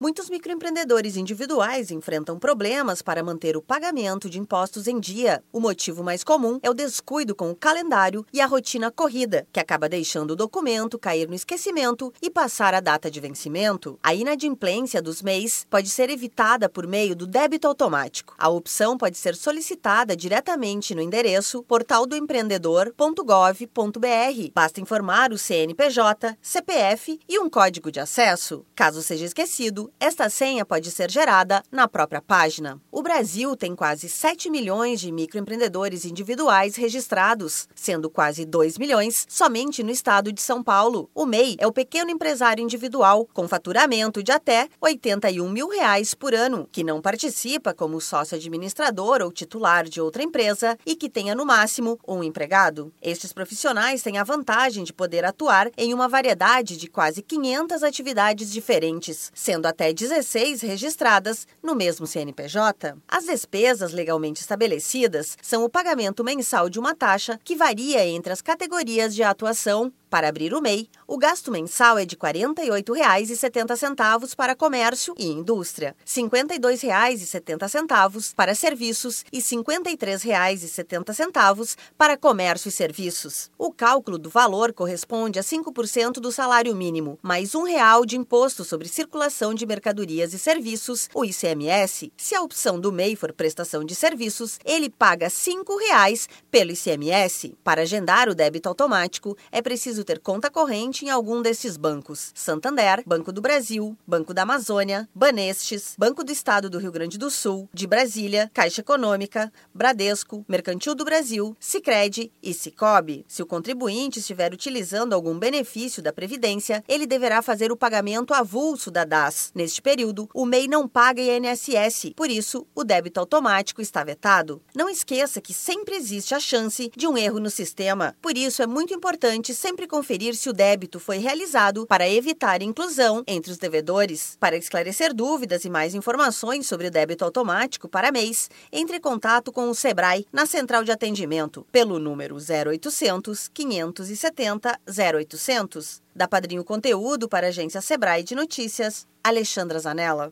Muitos microempreendedores individuais enfrentam problemas para manter o pagamento de impostos em dia. O motivo mais comum é o descuido com o calendário e a rotina corrida, que acaba deixando o documento cair no esquecimento e passar a data de vencimento. A inadimplência dos MEIs pode ser evitada por meio do débito automático. A opção pode ser solicitada diretamente no endereço portaldoempreendedor.gov.br. Basta informar o CNPJ, CPF e um código de acesso. Caso seja esquecido, esta senha pode ser gerada na própria página. O Brasil tem quase 7 milhões de microempreendedores individuais registrados, sendo quase 2 milhões somente no estado de São Paulo. O MEI é o pequeno empresário individual com faturamento de até 81 mil reais por ano, que não participa como sócio administrador ou titular de outra empresa e que tenha no máximo um empregado. Estes profissionais têm a vantagem de poder atuar em uma variedade de quase 500 atividades diferentes, sendo até até 16 registradas no mesmo CNPJ. As despesas legalmente estabelecidas são o pagamento mensal de uma taxa que varia entre as categorias de atuação para abrir o MEI, o gasto mensal é de R$ 48,70 para comércio e indústria, R$ 52,70 para serviços e R$ 53,70 para comércio e serviços. O cálculo do valor corresponde a 5% do salário mínimo, mais um real de imposto sobre circulação de mercadorias e serviços, o ICMS. Se a opção do MEI for prestação de serviços, ele paga R$ 5,00 pelo ICMS. Para agendar o débito automático, é preciso preciso ter conta corrente em algum desses bancos: Santander, Banco do Brasil, Banco da Amazônia, Banestes, Banco do Estado do Rio Grande do Sul, de Brasília, Caixa Econômica, Bradesco, Mercantil do Brasil, Sicredi e Cicobi. Se o contribuinte estiver utilizando algum benefício da previdência, ele deverá fazer o pagamento avulso da DAS. Neste período, o MEI não paga INSS, por isso o débito automático está vetado. Não esqueça que sempre existe a chance de um erro no sistema. Por isso é muito importante sempre conferir se o débito foi realizado para evitar inclusão entre os devedores. Para esclarecer dúvidas e mais informações sobre o débito automático para mês, entre em contato com o Sebrae na central de atendimento pelo número 0800 570 0800. Da Padrinho Conteúdo para a agência Sebrae de Notícias, Alexandra Zanella.